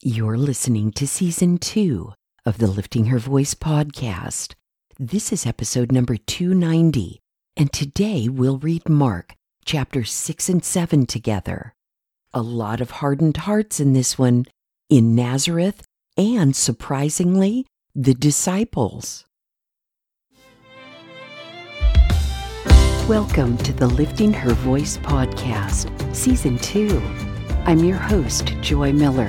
You're listening to season two of the Lifting Her Voice podcast. This is episode number 290, and today we'll read Mark chapters 6 and 7 together. A lot of hardened hearts in this one, in Nazareth, and surprisingly, the disciples. Welcome to the Lifting Her Voice podcast, season two. I'm your host, Joy Miller,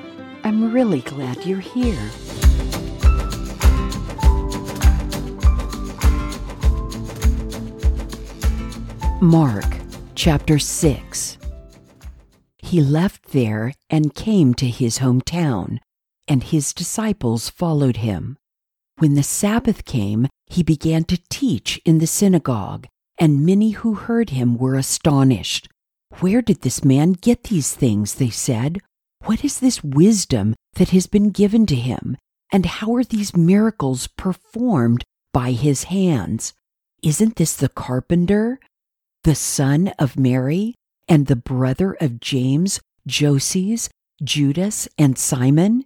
Really glad you're here. Mark chapter 6 He left there and came to his hometown, and his disciples followed him. When the Sabbath came, he began to teach in the synagogue and many who heard him were astonished. Where did this man get these things? They said. What is this wisdom that has been given to him? And how are these miracles performed by his hands? Isn't this the carpenter, the son of Mary, and the brother of James, Joses, Judas, and Simon?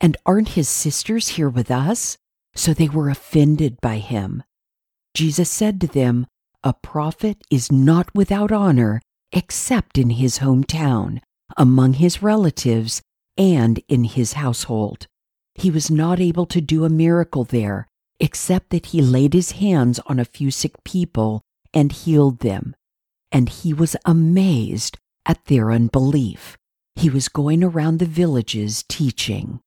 And aren't his sisters here with us? So they were offended by him. Jesus said to them, a prophet is not without honor except in his hometown, among his relatives, and in his household. He was not able to do a miracle there, except that he laid his hands on a few sick people and healed them. And he was amazed at their unbelief. He was going around the villages teaching.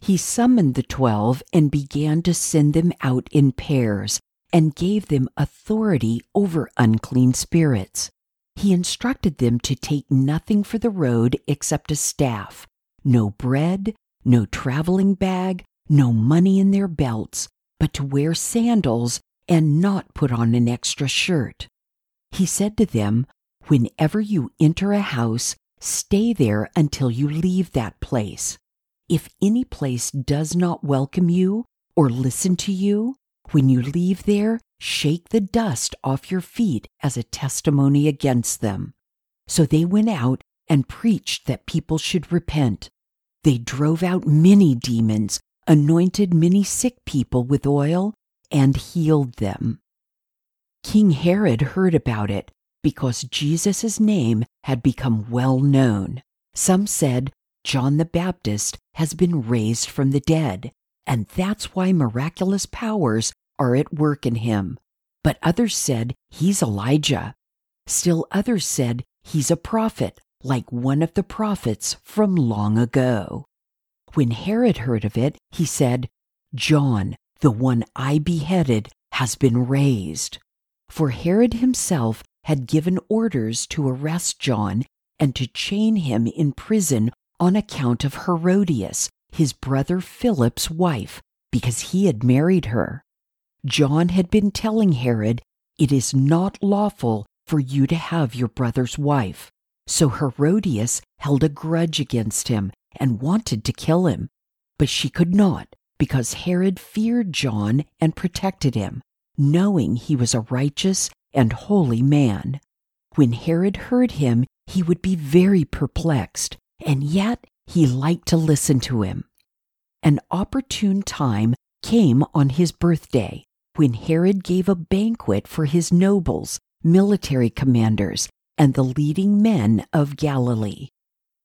He summoned the twelve and began to send them out in pairs and gave them authority over unclean spirits. He instructed them to take nothing for the road except a staff, no bread, no traveling bag, no money in their belts, but to wear sandals and not put on an extra shirt. He said to them, Whenever you enter a house, stay there until you leave that place. If any place does not welcome you or listen to you, when you leave there, shake the dust off your feet as a testimony against them. So they went out and preached that people should repent. They drove out many demons, anointed many sick people with oil, and healed them. King Herod heard about it because Jesus' name had become well known. Some said John the Baptist has been raised from the dead, and that's why miraculous powers are at work in him. But others said he's Elijah. Still others said he's a prophet, like one of the prophets from long ago. When Herod heard of it, he said, John, the one I beheaded, has been raised. For Herod himself had given orders to arrest John and to chain him in prison on account of Herodias, his brother Philip's wife, because he had married her. John had been telling Herod, It is not lawful for you to have your brother's wife. So Herodias held a grudge against him and wanted to kill him. But she could not, because Herod feared John and protected him, knowing he was a righteous and holy man. When Herod heard him, he would be very perplexed, and yet he liked to listen to him. An opportune time came on his birthday when Herod gave a banquet for his nobles, military commanders, and the leading men of Galilee.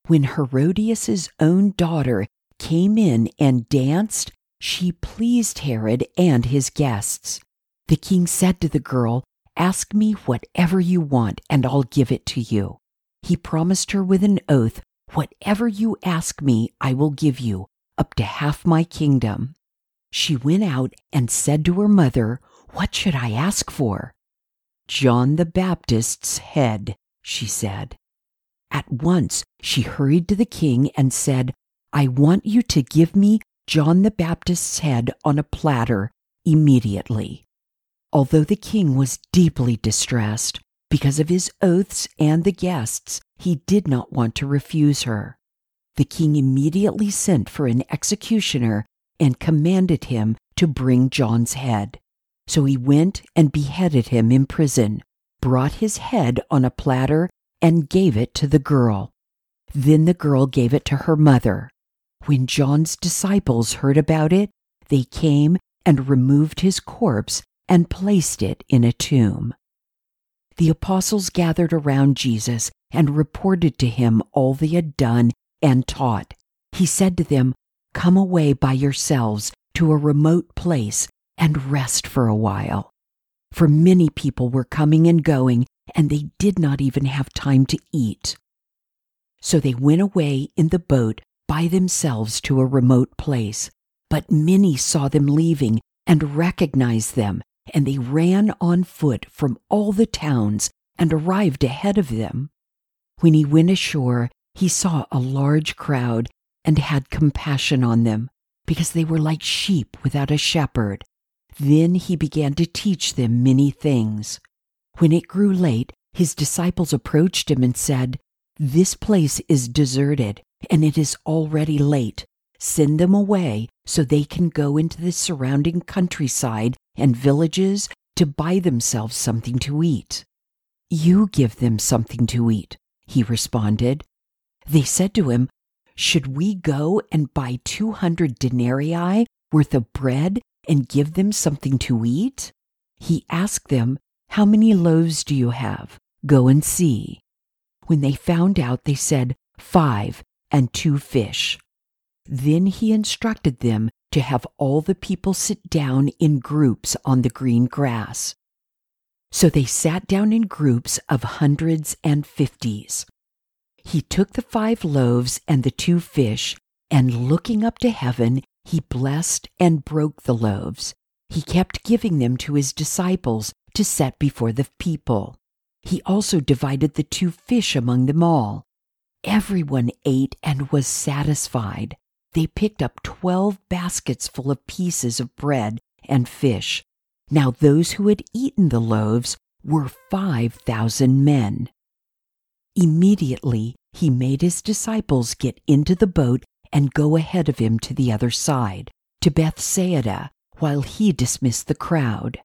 When Herodias's own daughter came in and danced, she pleased Herod and his guests. The king said to the girl, Ask me whatever you want, and I'll give it to you. He promised her with an oath Whatever you ask me, I will give you, up to half my kingdom. She went out and said to her mother, What should I ask for? John the Baptist's head, she said. At once she hurried to the king and said, I want you to give me John the Baptist's head on a platter immediately. Although the king was deeply distressed because of his oaths and the guests, he did not want to refuse her. The king immediately sent for an executioner and commanded him to bring John's head. So he went and beheaded him in prison, brought his head on a platter, and gave it to the girl. Then the girl gave it to her mother. When John's disciples heard about it, they came and removed his corpse and placed it in a tomb. The apostles gathered around Jesus and reported to him all they had done and taught. He said to them, Come away by yourselves to a remote place and rest for a while. For many people were coming and going, and they did not even have time to eat. So they went away in the boat by themselves to a remote place. But many saw them leaving and recognized them, and they ran on foot from all the towns and arrived ahead of them. When he went ashore, he saw a large crowd and had compassion on them, because they were like sheep without a shepherd. Then he began to teach them many things. When it grew late, his disciples approached him and said, This place is deserted and it is already late. Send them away so they can go into the surrounding countryside and villages to buy themselves something to eat. You give them something to eat, he responded. They said to him, Should we go and buy 200 denarii worth of bread and give them something to eat? He asked them, How many loaves do you have? Go and see. When they found out, they said, Five and two fish. Then he instructed them to have all the people sit down in groups on the green grass. So they sat down in groups of hundreds and fifties. He took the five loaves and the two fish, and looking up to heaven, he blessed and broke the loaves. He kept giving them to his disciples to set before the people. He also divided the two fish among them all. Everyone ate and was satisfied. They picked up twelve baskets full of pieces of bread and fish. Now those who had eaten the loaves were five thousand men. Immediately he made his disciples get into the boat and go ahead of him to the other side, to Bethsaida, while he dismissed the crowd.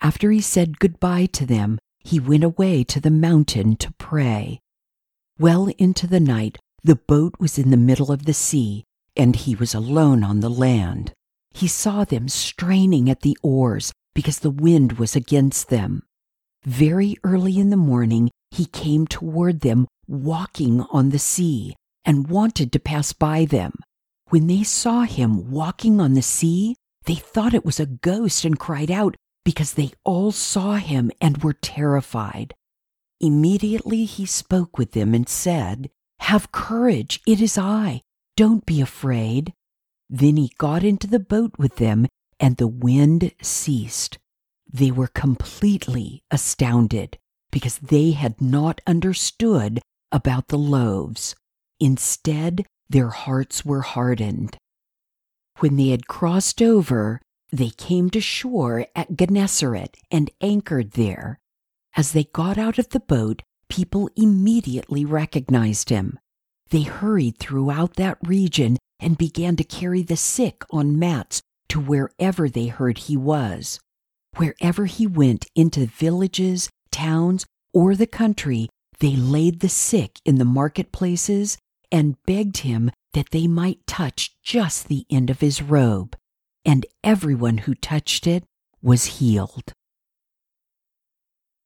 After he said goodbye to them, he went away to the mountain to pray. Well into the night, the boat was in the middle of the sea, and he was alone on the land. He saw them straining at the oars because the wind was against them. Very early in the morning, he came toward them walking on the sea and wanted to pass by them. When they saw him walking on the sea, they thought it was a ghost and cried out because they all saw him and were terrified. Immediately he spoke with them and said, Have courage, it is I. Don't be afraid. Then he got into the boat with them, and the wind ceased. They were completely astounded because they had not understood about the loaves. Instead, their hearts were hardened. When they had crossed over, they came to shore at Gennesaret and anchored there. As they got out of the boat, people immediately recognized him. They hurried throughout that region and began to carry the sick on mats to wherever they heard he was. Wherever he went into villages, towns, or the country, they laid the sick in the marketplaces and begged him that they might touch just the end of his robe. And everyone who touched it was healed.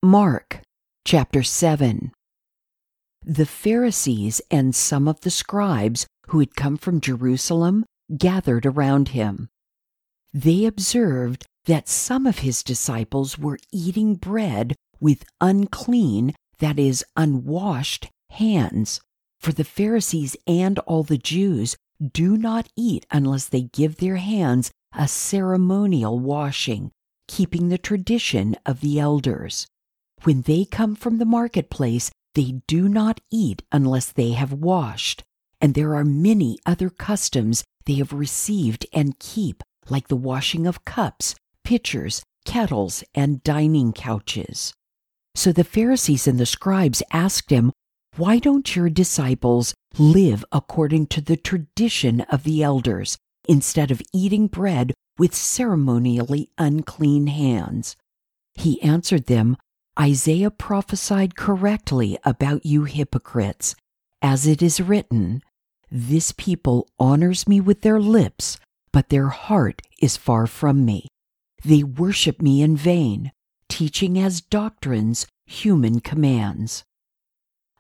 Mark chapter 7 The Pharisees and some of the scribes who had come from Jerusalem gathered around him. They observed that some of his disciples were eating bread with unclean, that is, unwashed, hands. For the Pharisees and all the Jews do not eat unless they give their hands a ceremonial washing, keeping the tradition of the elders. When they come from the marketplace, they do not eat unless they have washed. and there are many other customs they have received and keep, like the washing of cups, pitchers, kettles, and dining couches. So the Pharisees and the scribes asked him, Why don't your disciples live according to the tradition of the elders, instead of eating bread with ceremonially unclean hands? He answered them, Isaiah prophesied correctly about you hypocrites, as it is written, This people honors me with their lips, but their heart is far from me. They worship me in vain teaching as doctrines human commands.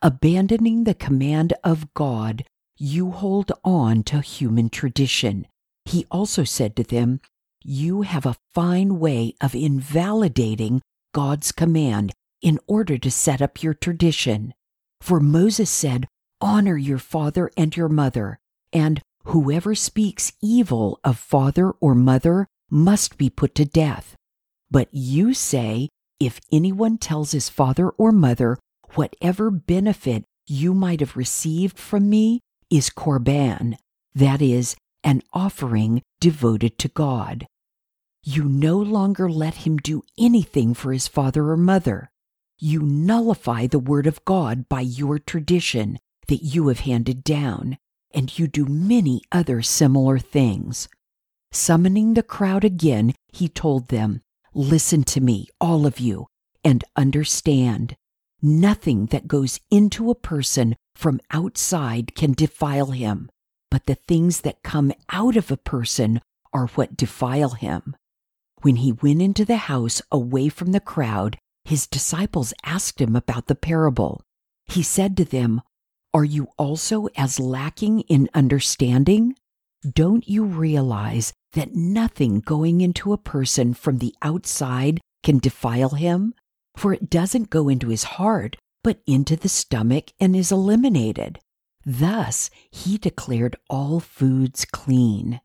Abandoning the command of God, you hold on to human tradition. He also said to them, You have a fine way of invalidating God's command in order to set up your tradition. For Moses said, Honor your father and your mother, and whoever speaks evil of father or mother must be put to death. But you say, if anyone tells his father or mother, whatever benefit you might have received from me is korban, that is, an offering devoted to God. You no longer let him do anything for his father or mother. You nullify the word of God by your tradition that you have handed down, and you do many other similar things. Summoning the crowd again, he told them, Listen to me, all of you, and understand. Nothing that goes into a person from outside can defile him, but the things that come out of a person are what defile him. When he went into the house away from the crowd, his disciples asked him about the parable. He said to them, Are you also as lacking in understanding? Don't you realize that nothing going into a person from the outside can defile him? For it doesn't go into his heart, but into the stomach and is eliminated. Thus he declared all foods clean.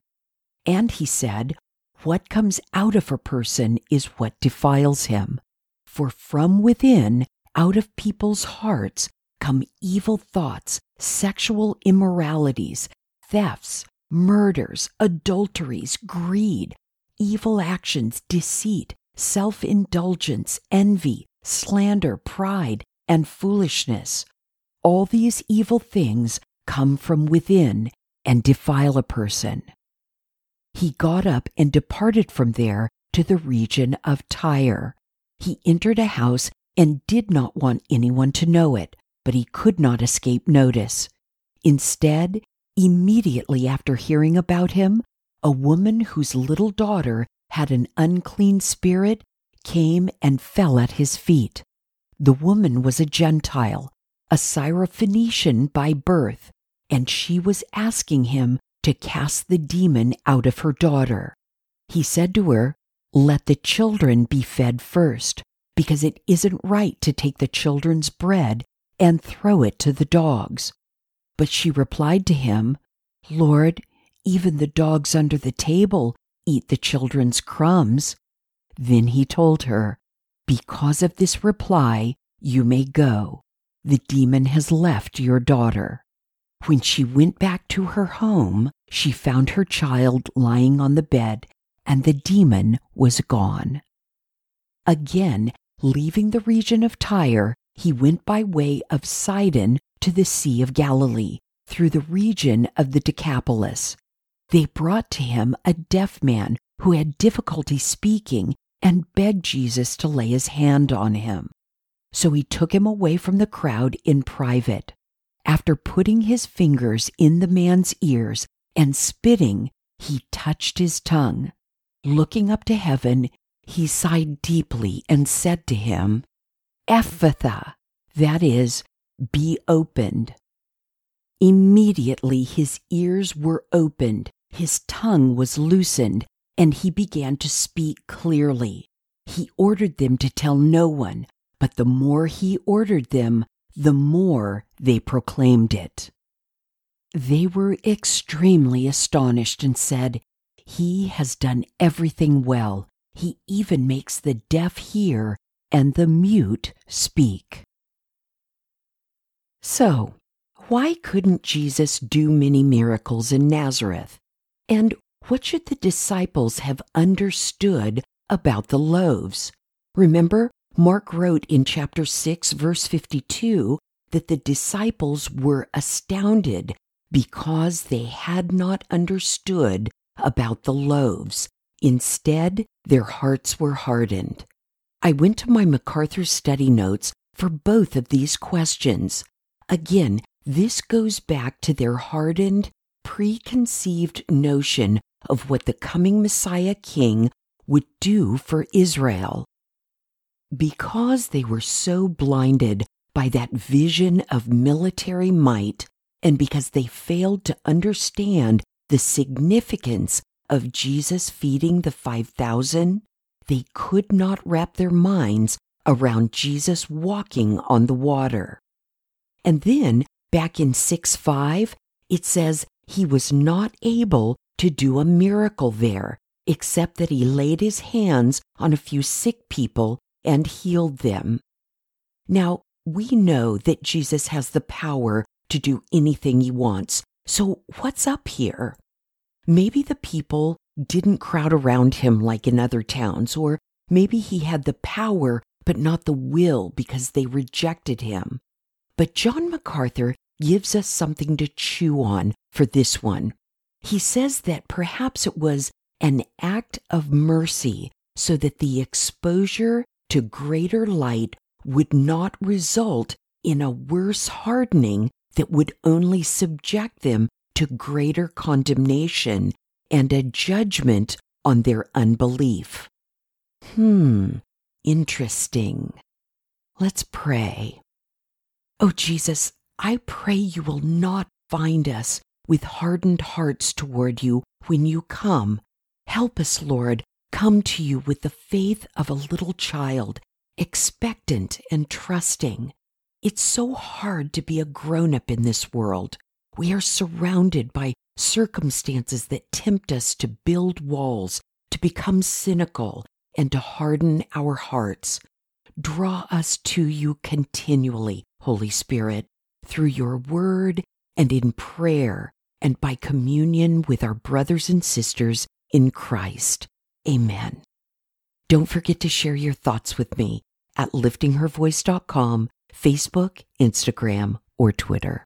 And he said, What comes out of a person is what defiles him. For from within, out of people's hearts, come evil thoughts, sexual immoralities, thefts, murders, adulteries, greed, evil actions, deceit, self indulgence, envy, slander, pride, and foolishness. All these evil things come from within and defile a person. He got up and departed from there to the region of Tyre. He entered a house and did not want anyone to know it, but he could not escape notice. Instead, Immediately after hearing about him, a woman whose little daughter had an unclean spirit came and fell at his feet. The woman was a Gentile, a Syrophoenician by birth, and she was asking him to cast the demon out of her daughter. He said to her, Let the children be fed first, because it isn't right to take the children's bread and throw it to the dogs. But she replied to him, Lord, even the dogs under the table eat the children's crumbs. Then he told her, Because of this reply, you may go. The demon has left your daughter. When she went back to her home, she found her child lying on the bed, and the demon was gone. Again, leaving the region of Tyre, he went by way of Sidon to the Sea of Galilee through the region of the Decapolis. They brought to him a deaf man who had difficulty speaking and begged Jesus to lay his hand on him. So he took him away from the crowd in private. After putting his fingers in the man's ears and spitting, he touched his tongue. Looking up to heaven, he sighed deeply and said to him, Ephphatha, that is, be opened. Immediately his ears were opened, his tongue was loosened, and he began to speak clearly. He ordered them to tell no one, but the more he ordered them, the more they proclaimed it. They were extremely astonished and said, He has done everything well. He even makes the deaf hear and the mute speak. So, why couldn't Jesus do many miracles in Nazareth? And what should the disciples have understood about the loaves? Remember, Mark wrote in chapter 6, verse 52, that the disciples were astounded because they had not understood about the loaves. Instead, their hearts were hardened. I went to my MacArthur study notes for both of these questions. Again, this goes back to their hardened, preconceived notion of what the coming Messiah King would do for Israel. Because they were so blinded by that vision of military might, and because they failed to understand the significance of Jesus feeding the 5,000, they could not wrap their minds around Jesus walking on the water. And then, back in 6 5, it says he was not able to do a miracle there, except that he laid his hands on a few sick people and healed them. Now, we know that Jesus has the power to do anything he wants. So, what's up here? Maybe the people didn't crowd around him like in other towns, or maybe he had the power but not the will because they rejected him. But John MacArthur gives us something to chew on for this one. He says that perhaps it was an act of mercy so that the exposure to greater light would not result in a worse hardening that would only subject them to greater condemnation and a judgment on their unbelief. Hmm, interesting. Let's pray. Oh, Jesus, I pray you will not find us with hardened hearts toward you when you come. Help us, Lord, come to you with the faith of a little child, expectant and trusting. It's so hard to be a grown up in this world. We are surrounded by circumstances that tempt us to build walls, to become cynical, and to harden our hearts. Draw us to you continually, Holy Spirit, through your word and in prayer and by communion with our brothers and sisters in Christ. Amen. Don't forget to share your thoughts with me at liftinghervoice.com Facebook, Instagram, or Twitter.